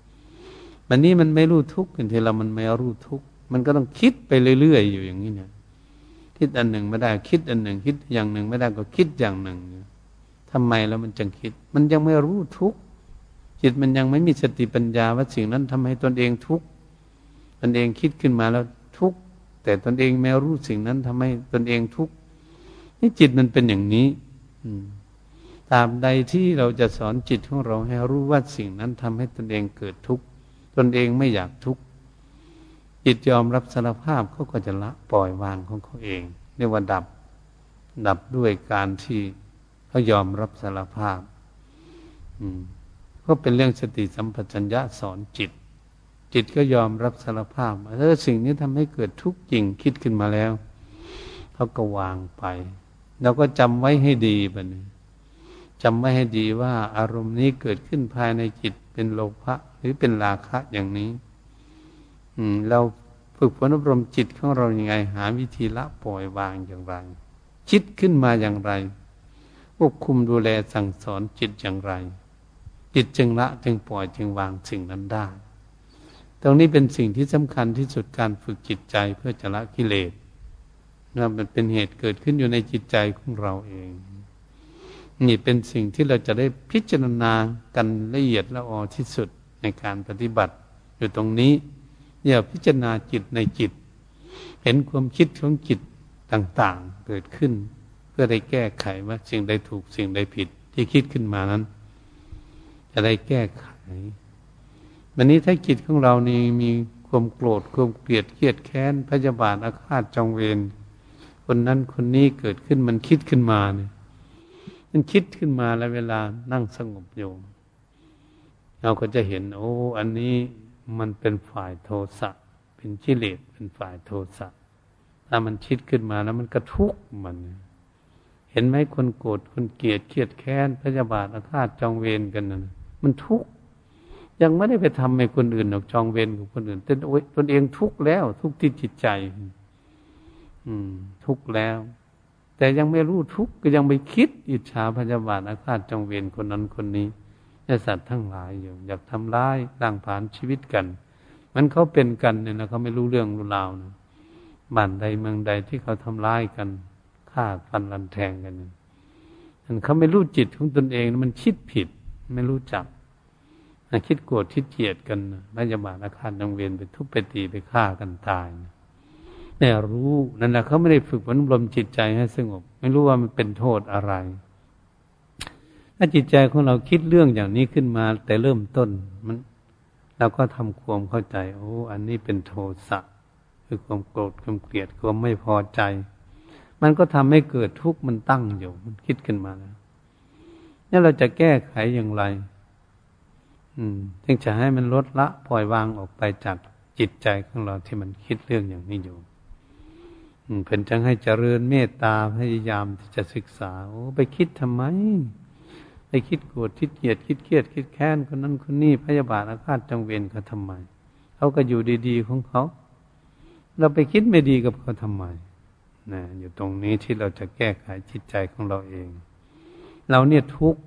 มันนี้มันไม่รู้ทุกข์ทีเรามันไม่รู้ทุกข์มันก็ต้องคิดไปเรื่อยๆอยู่อย่างนี้เนี่ยคิดอันหนึ่งไม่ได้คิดอันหนึ่ง คิดอย่างหนึ่งไม่ได้ก็คิดอย่างหนึ่งทำไมแล้วมันจึงคิด มันยังไม่รู้ทุกข์จิตมันยังไม่มีสติปัญญาว่าสิ่งนั้นทำให้ตนเองทุกข์ตนเองคิดขึ้นมาแล้วทุกข์แต่ตนเองไม่รู้สิ่งนั้นทำให้ตนเองทุกข์นี่จิตมันเป็นอย่างนี้ อืมตามใดที่เราจะสอนจิตของเราให้รู้ว่าสิ่งนั้นทำให้ตนเองเกิดทุกข์ ตนเองไม่อยากทุกข์จิตยอมรับสารภาพเขาก็จะละปล่อยวางของเขาเองเรียกว่าดับ ดับด้วยการที่เขายอมรับสารภาพ อืมก็เป็นเรื่องสติสัมปชัญญะสอนจิต จิตก็ยอมรับสารภาพเออสิ่งนี้ทำให้เกิดทุกข์จริงคิดขึ้นมาแล้วเขาก็วางไปเราก็จำไว้ให้ดีบันจำไว้ให้ดีว่าอารมณ์นี้เกิดขึ้นภายในจิตเป็นโลภะ หรือเป็นราคะอย่างนี้ อืม เราฝึกฝนอบรมจิตของเราอย่างไง หาวิธีละปล่อยวางอย่างไรคิดขึ้นมาอย่างไรควบคุมดูแลสั่งสอนจิตอย่างไร จิตจึงละจึงปล่อยจึงวางสิ่งนั้นได้ ตรงนี้เป็นสิ่งที่สำคัญที่สุดการฝึกจิตใจเพื่อจะละกิเลสนะมันเป็นเหตุเกิดขึ้นอยู่ในจิตใจของเราเอง นี่เป็นสิ่งที่เราจะได้พิจารณากันละเอียดละออที่สุด ในการปฏิบัติ อยู่ตรงนี้ อย่าพิจารณาจิตในจิต เห็นความคิดของจิตต่างๆ เกิดขึ้น เพื่อได้แก้ไขว่าสิ่งใดถูกสิ่งใดผิดที่คิดขึ้นมานั้น จะได้แก้ไขวันนี้ถ้าจิตของเรานี่มีความโกรธความเกลียดเกลียดแค้นพยาบาทอาฆาตจองเวรคนนั้นคนนี้เกิดขึ้นมันคิดขึ้นมาเนี่ยมันคิดขึ้นมาแล้วเวลานั่งสงบอยู่ เราก็จะเห็น โอ้ อันนี้มันเป็นฝ่ายโทสะเป็นชิเลตเป็นฝ่ายโทสะถ้ามันคิดขึ้นมาแล้วมันกระทุกมัน เห็นไหมคนโกรธคนเกลียดเครียดแค้นพยาบาทอาฆาตจองเวรกันนะมันทุกข์ยังไม่ได้ไปทำให้คนอื่นออกจองเวรกับคนอื่นแต่ตนเองทุกข์แล้ว ทุกข์ที่จิตใจ อืม ทุกข์แล้ว แต่ยังไม่รู้ทุกข์ก็ยังไปคิดอิจฉาพยาบาทอาฆาตจองเวรคนนั้นคนนี้ และสัตว์ทั้งหลายอยู่ อยากทำร้ายร่างผานชีวิตกัน มันเขาเป็นกันเนี่ยนะเขาไม่รู้เรื่องรู้ราวนะบ้านใดเมืองใดที่เขาทำร้ายกันฆ่าฟันรันแทงกันเนั่ยมันเขาไม่รู้จิตของตนเองมันคิดผิด ไม่รู้จักคิดโกรธคิดเกลียดกันพยาบาทอาคารดังเวียนไปทุบไปตีไปฆ่ากันตายเนี่ยรู้นั่นแหละเขาไม่ได้ฝึกฝนอบรมจิตใจให้สงบ ไม่รู้ว่ามันเป็นโทษอะไร ถ้าจิตใจของเราคิดเรื่องอย่างนี้ขึ้นมา แต่เริ่มต้นมันเราก็ทำความเข้าใจ โอ้ อันนี้เป็นโทสะคือความโกรธความเกลียดความไม่พอใจ มันก็ทำให้เกิดทุกข์มันตั้งอยู่ มันคิดขึ้นมาแล้วนี่เราจะแก้ไขอย่างไร อืมจึงจะให้มันลดละปล่อยวางออกไปจากจิตใจของเราที่มันคิดเรื่องอย่างนี้อยู่เพิ่นจังให้เจริญเมตตาพยายามที่จะศึกษาโอ้ไปคิดทำไม ไปคิดโกรธคิดเกลียดคิดเครียด คิดแค้นคนนั้นคนนี้พยาบาทอาฆาตจังเวรเขาทำไมเขาก็อยู่ดีๆของเขา เราไปคิดไม่ดีกับเขาทำไมนะอยู่ตรงนี้ที่เราจะแก้ไขจิตใจของเราเอง เราเนี่ยทุกข์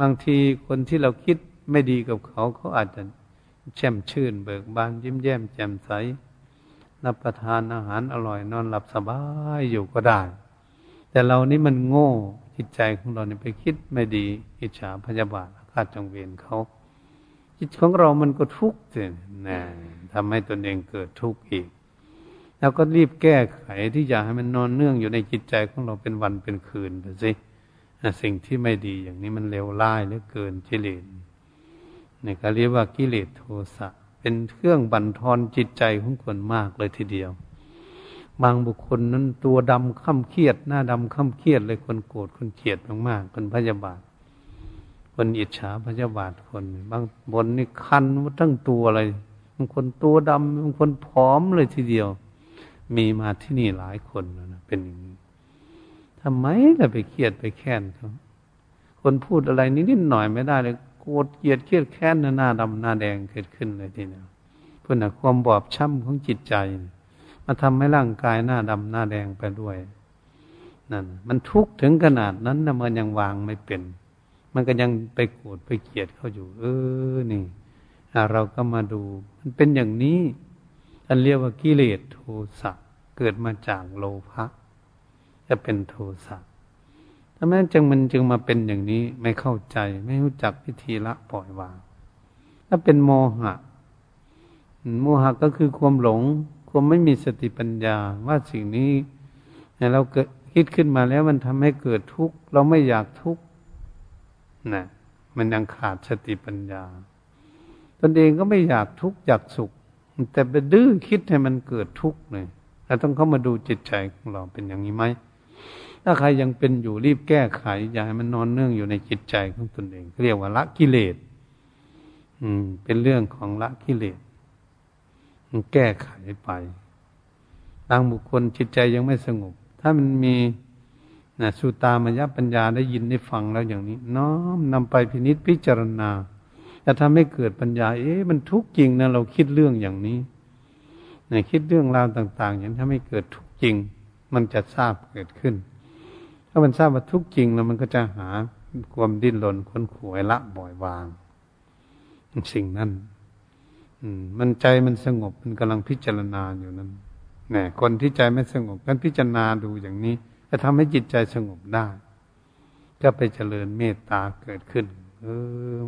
บางทีคนที่เราคิดไม่ดีกับเขาเขาอาจจะแช่มชื่น เบิกบานยิ้มแย้มแจ่มใสรับประทานอาหารอร่อยนอนหลับสบายอยู่ก็ได้ แต่เรานี่มันโง่ จิตใจของเราเนี่ยไปคิดไม่ดี อิจฉาพยาบาทอาฆาตจงเวรเขาจิตของเรามันก็ทุกข์สินะทำให้ตนเองเกิดทุกข์อีก แล้วก็รีบแก้ไขที่อยากให้มันนอนเนื่องอยู่ในจิตใจของเราเป็นวันเป็นคืนไปสิสิ่งที่ไม่ดีอย่างนี้มันเลวร้ายเหลือเกินกิเลสนี่ก็เรียกว่ากิเลสโทสะเป็นเครื่องบั่นทอนจิตใจของคนมากเลยทีเดียว บางบุคคลนั้นตัวดำข้าเครียด หน้าดำข้าเครียดเลยคนโกรธคนเกลียดมากๆคนพยาบาท คนอิจฉาพยาบาทคน บางบนนี่คันว่าทั้งตัวอะไรบางคนตัวดำบางคนผอมเลยทีเดียว มีมาที่นี่หลายคนนะเป็นอย่างนี้ทำไมเราไปเครียดไปแค้นเขาคนพูดอะไรนิดหน่อยไม่ได้เลยโกรธเกลียดเครียดแค้นหน้าดำหน้าแดงเกิดขึ้นเลยทีนี้เพื่อนะความบอบช้ำของจิตใจ มาทำให้ร่างกายหน้าดำหน้าแดงไปด้วยนั่นมันทุกข์ถึงขนาดนั้นนะมันยังวางไม่เป็น มันก็ยังไปโกรธไปเกลียดเขาอยู่ เออนี่เราก็มาดู มันเป็นอย่างนี้ท่านเรียกว่ากิเลสโทสะเกิดมาจากโลภะจะเป็นโทสะทำไมจึงมันจึงมาเป็นอย่างนี้ไม่เข้าใจไม่รู้จักวิธีละปล่อยวางถ้าเป็นโมหะ โมหะก็คือความหลง มไม่มีสติปัญญาว่าสิ่งนี้เราเกิดคิดขึ้นมาแล้วมันทำให้เกิดทุกข์เราไม่อยากทุกข์นะมันยังขาดสติปัญญา ตนเองก็ไม่อยากทุกข์อยากสุข แต่ไปดื้อคิดให้มันเกิดทุกข์เลยเราต้องเข้ามาดูจิตใจของเราเป็นอย่างนี้ไหมถ้าใครยังเป็นอยู่รีบแก้ไขอย่าให้มันนอนเนื่องอยู่ในจิตใจของตนเองเรียกว่าละกิเลส อืม เป็นเรื่องของละกิเลส มันแก้ไขไปบางบุคคลจิตใจยังไม่สงบ ถ้ามันมีนะสุตามยปัญญาได้ยินได้ฟังแล้วอย่างนี้ น้อมนำไปพินิษพิจารณาจะทำให้เกิดปัญญา เอ๊ะมันทุกข์จริงนะเราคิดเรื่องอย่างนี้นี่ยคิดเรื่องราวต่าง ๆ อย่างทำให้เกิดทุกข์จริง มันจะทราบเกิดขึ้น ถ้ามันทราบว่าทุกจริงแล้วมันก็จะหาความดิ้นรนค้นขวยละบ่อยวาง สิ่งนั้น มันใจมันสงบมันกำลังพิจารณาอยู่นั้นเนี่ยคนที่ใจไม่สงบกันพิจารณาดูอย่างนี้จะทำให้จิตใจสงบได้ ก็ไปเจริญเมตตาเกิดขึ้น เออ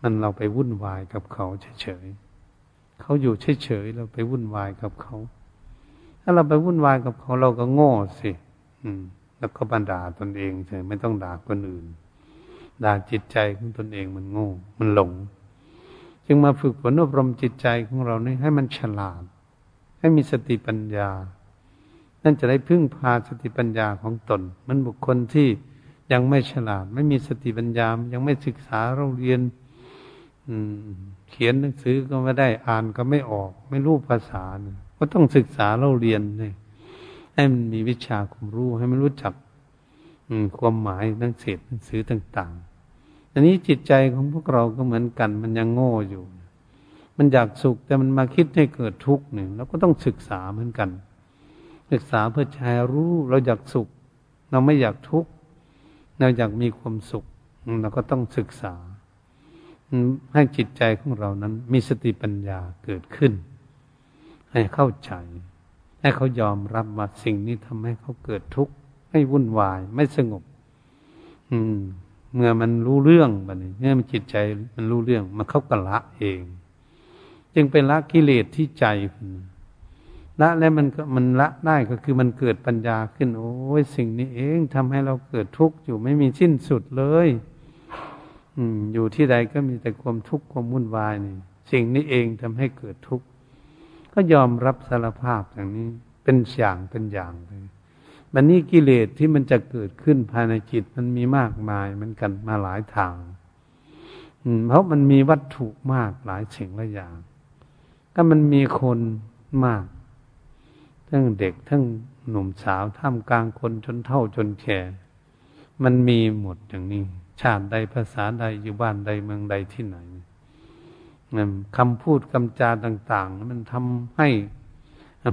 มันเราไปวุ่นวายกับเขาเฉยๆเขาอยู่เฉยๆเราไปวุ่นวายกับเขา ถ้าเราไปวุ่นวายกับเขาเราก็โง่สิอืม แล้วก็บันดาตนเองใช่ไม่ต้องด่าคนอื่นด่าจิตใจของตนเองมันโง่ มันหลง จึงมาฝึกฝนอบรมจิตใจของเรานี่ให้มันฉลาด ให้มีสติปัญญา นั่นจะได้พึ่งพาสติปัญญาของตน มันบุคคลที่ยังไม่ฉลาด ไม่มีสติปัญญา ยังไม่ศึกษาเราเรียนเขียนหนังสือก็ไม่ได้อ่านก็ไม่ออก ไม่รู้ภาษาก็ต้องศึกษาเราเรียนเลยให้มันมีวิชาความรู้ให้มันรู้จักความหมายหนังเศษหนังสือต่าง ๆ อันนี้จิตใจของพวกเราก็เหมือนกัน มันยังโง่อยู่ มันอยากสุขแต่มันมาคิดให้เกิดทุกข์หนึ่งเราก็ต้องศึกษาเหมือนกัน ศึกษาเพื่อชายรู้เราอยากสุข เราไม่อยากทุกข์เราอยากมีความสุขเราก็ต้องศึกษา ให้จิตใจของเรานั้น มีสติปัญญาเกิดขึ้น ให้เข้าใจ ให้เขายอมรับว่าสิ่งนี้ทำให้เขาเกิดทุกข์ไม่วุ่นวายไม่สงบ อืม เมื่อมันรู้เรื่องแบบนี้เมื่อมันจิตใจมันรู้เรื่อง มันเข้ากละเอง จึงเป็นละกิเลสที่ใจละแล้วมันก็มันละได้ก็คือมันเกิดปัญญาขึ้น โอ้ยสิ่งนี้เองทำให้เราเกิดทุกข์อยู่ไม่มีสิ้นสุดเลย อืม อยู่ที่ใดก็มีแต่ความทุกข์ความวุ่นวายนี่ สิ่งนี้เองทำให้เกิดทุกข์ก็ยอมรับสารภาพอย่างนี้ เป็นอย่างเป็นอย่างเลย มันนี่กิเลสที่มันจะเกิดขึ้นภายในจิตมันมีมากมายมันกันมาหลายทางเพราะมันมีวัตถุมากหลายสิ่งหลายอย่าง ก็มันมีคนมาก ทั้งเด็กทั้งหนุ่มสาวท่ามกลางคนจนเท่าจนแก่มันมีหมดอย่างนี้ ชาติใดภาษาใดอยู่บ้านใดเมืองใดที่ไหนคำพูดคำจาต่าง ๆ มันทำให้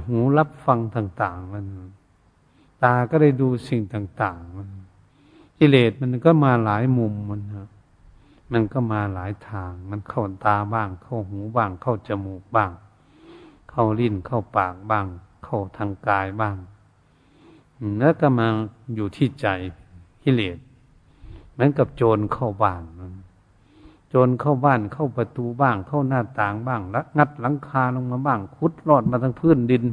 หูรับฟังต่าง ๆ มัน ตาก็ได้ดูสิ่งต่างๆกิเลสมันก็มาหลายมุมมันมันก็มาหลายทาง มันเข้าตาบ้าง เข้าหูบ้าง เข้าจมูกบ้าง เข้าลิ้น เข้าปากบ้าง เข้าทางกายบ้าง แล้วก็มาอยู่ที่ใจกิเลสเหมือนกับโจรเข้าบ้านมันโจรเข้าบ้านเข้าประตูบ้าง เข้าหน้าต่างบ้างแล้วงัดหลังคาลงมาบ้างคุดรอดมาทางพื้นดิน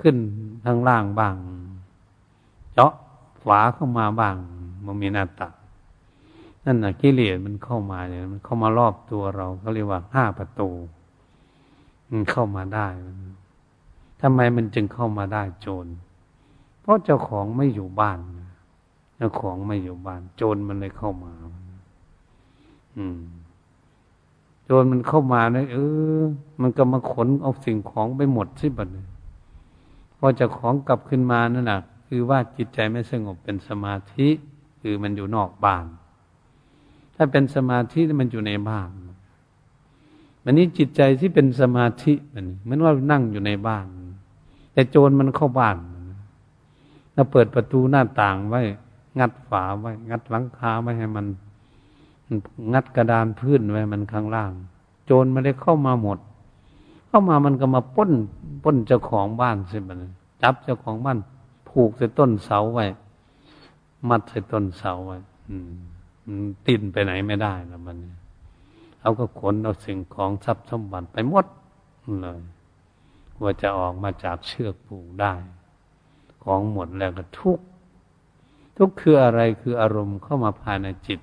ขึ้นทางล่างบ้าง เจาะฝาเข้ามาบ้างมันมีหน้าตานั่นน่ะกิเลสมันเข้ามาเนี่ยมันเข้ามารอบตัวเราเขาเรียกว่าห้าประตูมันเข้ามาได้ทำไมมันจึงเข้ามาได้โจร เพราะเจ้าของไม่อยู่บ้านเจ้าของไม่อยู่บ้าน โจรมันเลยเข้ามา อืม โจรมันเข้ามาเนี่ยเออ มันก็มาขนเอาสิ่งของไปหมดสิบัดเลยพอเจะของกลับขึ้นมานั่นนะ คือว่าจิตใจไม่สงบเป็นสมาธิคือมันอยู่นอกบ้าน ถ้าเป็นสมาธิมันอยู่ในบ้านมันนี้จิตใจที่เป็นสมาธิมันเหมือนว่านั่งอยู่ในบ้าน แต่โจรมันเข้าบ้านเราเปิดประตูหน้าต่างไว้ งัดฝาไว้ งัดหลังคาไว้ให้มัน งัดกระดานพื้นไว้มันข้างล่าง โจรมันได้เข้ามาหมด เข้ามามันก็มาป้นป้นเจ้าของบ้านสิมันจับเจ้าของบ้าน ผูกใส่ต้นเสาไว้ มัดใส่ต้นเสาไว้ตินไปไหนไม่ได้แล้วมันเอาก็ขนเอาสิ่งของทรัพย์สมบัติไปหมดเลยว่าจะออกมาจากเชือกผูกได้ ของหมดแล้วก็ทุกทุกคืออะไรคืออารมณ์เข้ามาภายในจิต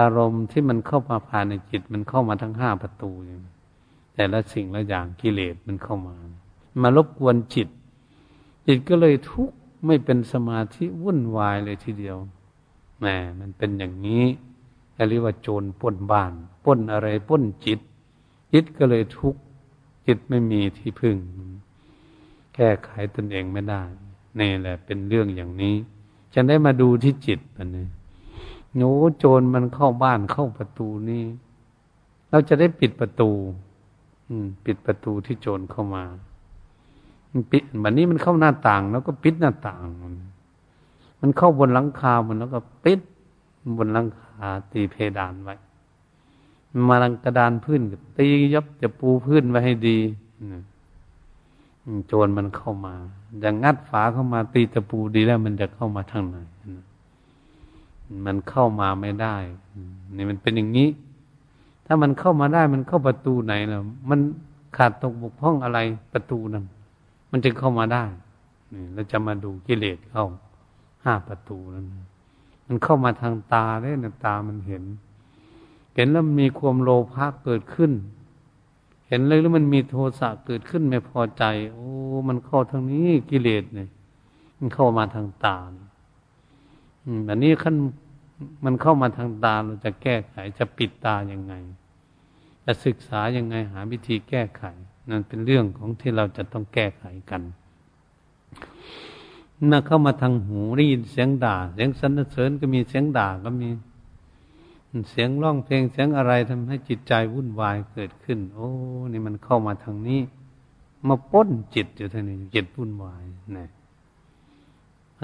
อารมณ์ที่มันเข้ามาภายในจิต มันเข้ามาทั้งห้าประตูอย่แต่ละสิ่งละอย่างกิเลสมันเข้ามา มารบกวนจิต จิตก็เลยทุกข์ไม่เป็นสมาธิวุ่นวายเลยทีเดียวแหมมันเป็นอย่างนี้เรียกว่าโจรป้นบ้านป้นอะไรป้นจิต จิตก็เลยทุกข์จิตไม่มีที่พึ่ง แก้ไขตนเองไม่ได้นี่แหละ เป็นเรื่องอย่างนี้จะได้มาดูที่จิตมันนี่โนโจรมันเข้าบ้านเข้าประตูนี่เราจะได้ปิดประตู อืม ปิดประตูที่โจรเข้ามา ปิดแบบนี้มันเข้าหน้าต่าง แล้วก็ปิดหน้าต่าง มันเข้าบนหลังคามันแล้วก็ปิดบนหลังคาตีเพดานไว้มาลังกระดานพื้นตียับจะปูพื้นไว้ให้ดีโจรมันเข้ามาอย่างงัดฝาเข้ามาตีตะปูดีแล้ว มันจะเข้ามาทางไหนมันเข้ามาไม่ได้นี่มันเป็นอย่างนี้ ถ้ามันเข้ามาได้มันเข้าประตูไหนล่ะมันขาดตกบกพร่องอะไรประตูนั้น มันจึงเข้ามาได้นี่เราจะมาดูกิเลสเข้าห้าประตูนั้น มันเข้ามาทางตาได้นะตามันเห็น เห็นแล้วมีความโลภะเกิดขึ้น เห็นเลยแล้วมันมีโทสะเกิดขึ้นไม่พอใจ โอ้ มันเข้าทางนี้กิเลสเนี่ย มันเข้ามาทางตาอันนี้ขั้นมันเข้ามาทางตาเราจะแก้ไขจะปิดตายังไง จะศึกษายังไงหาวิธีแก้ไข นั่นเป็นเรื่องของที่เราจะต้องแก้ไขกันน่าเข้ามาทางหูได้ยินเสียงด่า เสียงสรรเสริญก็มีเสียงด่าก็มี เสียงร้องเพลงเสียงอะไรทำให้จิตใจวุ่นวายเกิดขึ้น โอ้นี่มันเข้ามาทางนี้ มาป้นจิตอยู่ทางนี้จิตวุ่นวายนะ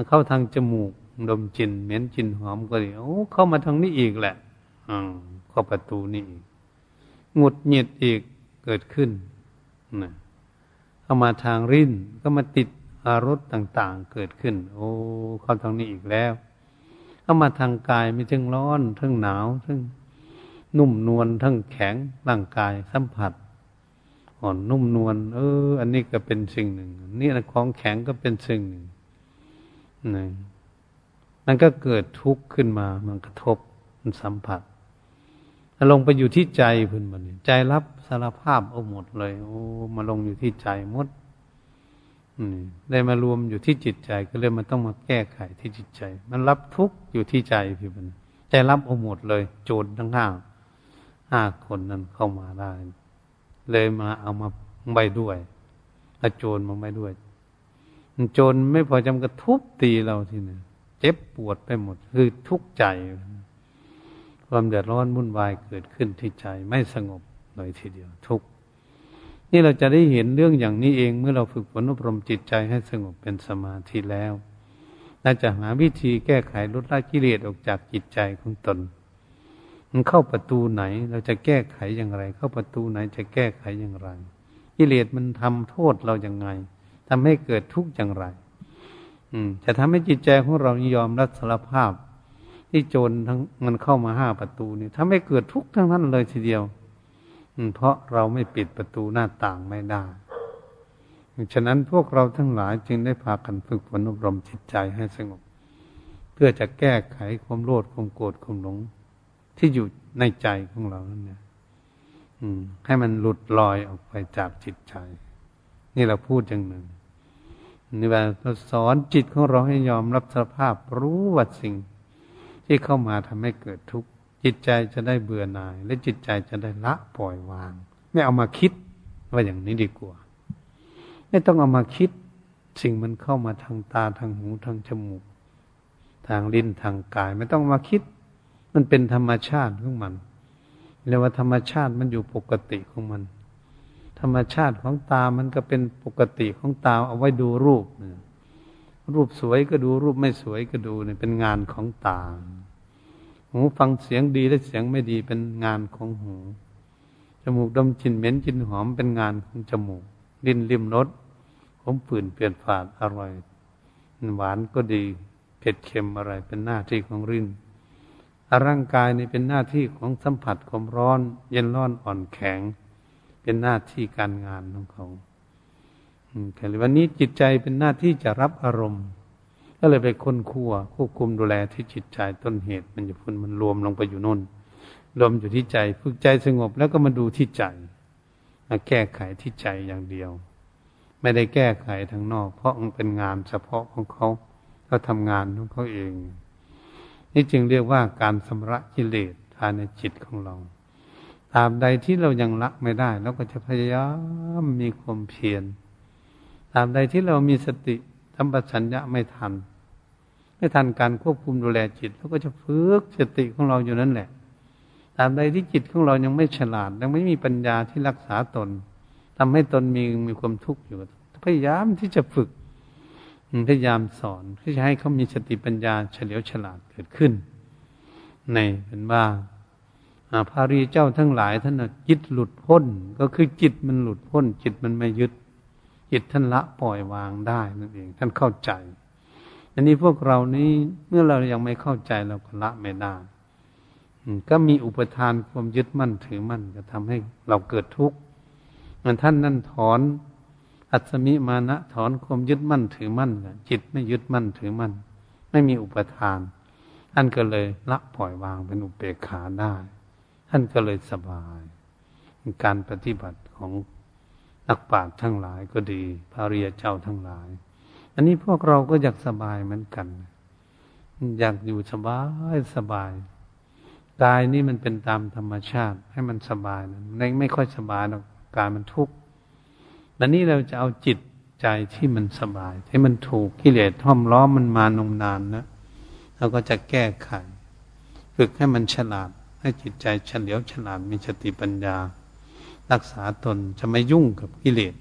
เข้าทางจมูก ดมจินเหม็นจินหอมก็ดีโอ้เข้ามาทางนี้อีกแหละอืมเข้าประตูนี่อีกหงุดหงิดอีกเกิดขึ้น นะเข้ามาทางริ้นก็มาติดอารสต่าง ๆ เกิดขึ้น โอ้เข้าทางนี้อีกแล้ว เข้ามาทางกายมีทั้งร้อนทั้งหนาวทั้งนุ่มนวลทั้งแข็งร่างกายสัมผัสอ่อนนุ่มนวลเออ อันนี้ก็เป็นสิ่งหนึ่งนี่นะของแข็งก็เป็นสิ่งหนึ่งนี่มันก็เกิดทุกข์ขึ้นมา มันกระทบมันสัมผัสลงไปอยู่ที่ใจพื้นมันใจรับ สารภาพเอาหมดเลย โอ้มาลงอยู่ที่ใจหมดได้มารวมอยู่ที่จิตใจ ก็เลยมันต้องมาแก้ไขที่จิตใจ มันรับทุกข์อยู่ที่ใจพี่มันใจรับเอาหมดเลย โจรทั้งห้าห้าคนนั้นเข้ามาได้ เลยมาเอามาใบด้วยอาโจรมาใบด้วยโจรไม่พอจำกระทุบตีเราทีนี้เจ็บปวดไปหมด คือทุกข์ใจ ความเดือดร้อนวุ่นวายเกิดขึ้นที่ใจไม่สงบ เลยทีเดียวทุกนี่เราจะได้เห็นเรื่องอย่างนี้เองเมื่อเราฝึกฝนอบรมจิตใจให้สงบเป็นสมาธิแล้วเราจะหาวิธีแก้ไขลดละกิเลสออกจากจิตใจของตน มันเข้าประตูไหน เราจะแก้ไขอย่างไร เข้าประตูไหนจะแก้ไขอย่างไร กิเลสมันทำโทษเราอย่างไงทำให้เกิดทุกข์อย่างไร อืมจะทำให้จิตใจของเรายอมรับสารภาพ ที่โจรทั้งมันเข้ามาห้าประตูนี่ทำให้เกิดทุกข์ทั้งนั้นเลยทีเดียว เพราะเราไม่ปิดประตูหน้าต่างไม่ได้ฉะนั้นพวกเราทั้งหลายจึงได้พากันฝึกฝนอบรมจิตใจให้สงบ เพื่อจะแก้ไขความโลดความโกรธความหลง ที่อยู่ในใจของเรานั่นเนี่ยให้มันหลุดลอยออกไปจากจิตใจ นี่เราพูดอย่างหนึ่งนี่ว่าเราสอนจิตของเราให้ยอมรับสภาพรู้ว่าสิ่ง ที่เข้ามาทำให้เกิดทุกข์ จิตใจจะได้เบื่อหน่าย และจิตใจจะได้ละปล่อยวาง ไม่เอามาคิดว่าอย่างนี้ดีกว่า ไม่ต้องเอามาคิด สิ่งมันเข้ามาทางตาทางหูทางจมูก ทางลิ้นทางกาย ไม่ต้องมาคิด มันเป็นธรรมชาติของมันเรียกว่าธรรมชาติมันอยู่ปกติของมัน ธรรมชาติของตามันก็เป็นปกติของตาเอาไว้ดูรูป รูปสวยก็ดูรูปไม่สวยก็ดูเนี่ยเป็นงานของตา หูฟังเสียงดีและเสียงไม่ดีเป็นงานของหู จมูกดมกลิ่นเหม็นกลิ่นหอมเป็นงานของจมูกลิ้นริมรสขมผื่นเปลี่ยนฝาดอร่อย หวานก็ดี เผ็ดเค็มอะไรเป็นหน้าที่ของริ้นร่างกายนี่เป็นหน้าที่ของสัมผัสความร้อน เย็นร้อนอ่อนแข็ง เป็นหน้าที่การงานของเขาแต่วันนี้จิตใจเป็นหน้าที่จะรับอารมณ์ ก็เลยไปค้นคั่วควบคุมดูแลที่จิตใจต้นเหตุ มันจะพุ่นมันรวมลงไปอยู่นู่น รวมอยู่ที่ใจฝึกใจสงบแล้วก็มาดูที่ใจมาแก้ไขที่ใจอย่างเดียว ไม่ได้แก้ไขทางนอก เพราะมันเป็นงานเฉพาะของเขาเขาทำงานของเขาเอง นี่จึงเรียกว่าการสำระกิเลสภายในจิตของเราตามใดที่เรายังละไม่ได้ เราก็จะพยายามมีความเพียรตามใดที่เรามีสติ สัมปชัญญะไม่ทัน ไม่ทันการควบคุมดูแลจิตเราก็จะฝึกสติของเราอยู่นั่นแหละตามใดที่จิตของเรายังไม่ฉลาด ยังไม่มีปัญญาที่รักษาตนทำให้ตนมีมีความทุกข์อยู่ พยายามที่จะฝึกพยายามสอนที่จะให้เขามีสติปัญญาเฉลียวฉลาดเกิดขึ้น ในเป็นว่าพารีเจ้าทั้งหลายท่านจิตหลุดพ้น ก็คือจิตมันหลุดพ้น จิตมันไม่ยึด จิตท่านละปล่อยวางได้นั่นเอง ท่านเข้าใจอันนี้พวกเรานี้เมื่อเรายังไม่เข้าใจเราก็ละไม่ได้ก็มีอุปทานความยึดมั่นถือมั่นก็ทำให้เราเกิดทุกข์เหมือนท่านนั่นถอน อัศมิมานะถอนความยึดมั่นถือมั่นจิตไม่ยึดมั่นถือมั่น ไม่มีอุปทานท่านก็เลยละปล่อยวางเป็นอุเบกขาได้ ท่านก็เลยสบาย การปฏิบัติของ นักปราชญ์ทั้งหลายก็ดีพระรียเจ้าทั้งหลาย อันนี้พวกเราก็อยากสบายเหมือนกัน อยากอยู่สบายสบายกายนี่มันเป็นตามธรรมชาติ ให้มันสบายนะไม่ไม่ค่อยสบายหรอกกายมันทุกข์แต่นี้เราจะเอาจิตใจที่มันสบายที่มันถูกกิเลสท่อมล้อมมันมานมนานนะเราก็จะแก้ไข ฝึกให้มันฉลาด ให้จิตใจเฉลียวฉลาดมีสติปัญญา รักษาตนจะไม่ยุ่งกับกิเลส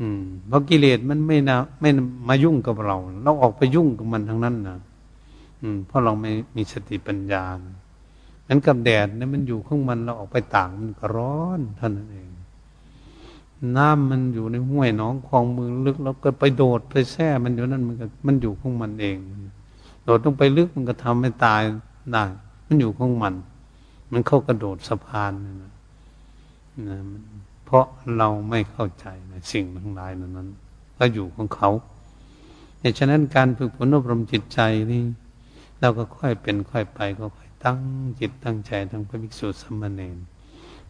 อืมเพราะกิเลสมันไม่นะไม่มายุ่งกับเรา เราออกไปยุ่งกับมันทั้งนั้นนะอืมเพราะเราไม่มีสติปัญญานั้นกับแดดเนี่ยมันอยู่ข้างมันเราออกไปต่างมันก็ร้อนเท่านั้นเอง น้ำมันอยู่ในห้วยหนองคลองมือลึกแล้วก็ไปโดดไปแช่มันอยู่นั่นมันก็มันอยู่ของมันเอง โดดต้องไปลึกมันก็ทำให้ตายได้ มันอยู่ของมัน มันเข้ากระโดดสะพานนะ นะเพราะเราไม่เข้าใจในสิ่งทั้งหลายนั้นก็อยู่ของเขาเหตุฉะนั้นการฝึกฝนอบรมจิตใจนี่เราก็ค่อยเป็นค่อยไปก็ค่อยตั้งจิตตั้งใจทั้งพระภิกษุสมณเณร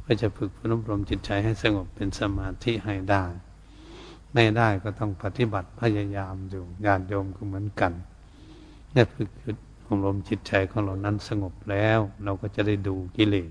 ก็จะฝึกฝนอบรมจิตใจให้สงบเป็นสมาธิให้ได้ไม่ได้ก็ต้องปฏิบัติพยายามอยู่ญาติโยมก็เหมือนกันเนี่ยฝึกอบรมจิตใจของเรานั้นสงบแล้ว เราก็จะได้ดูกิเลส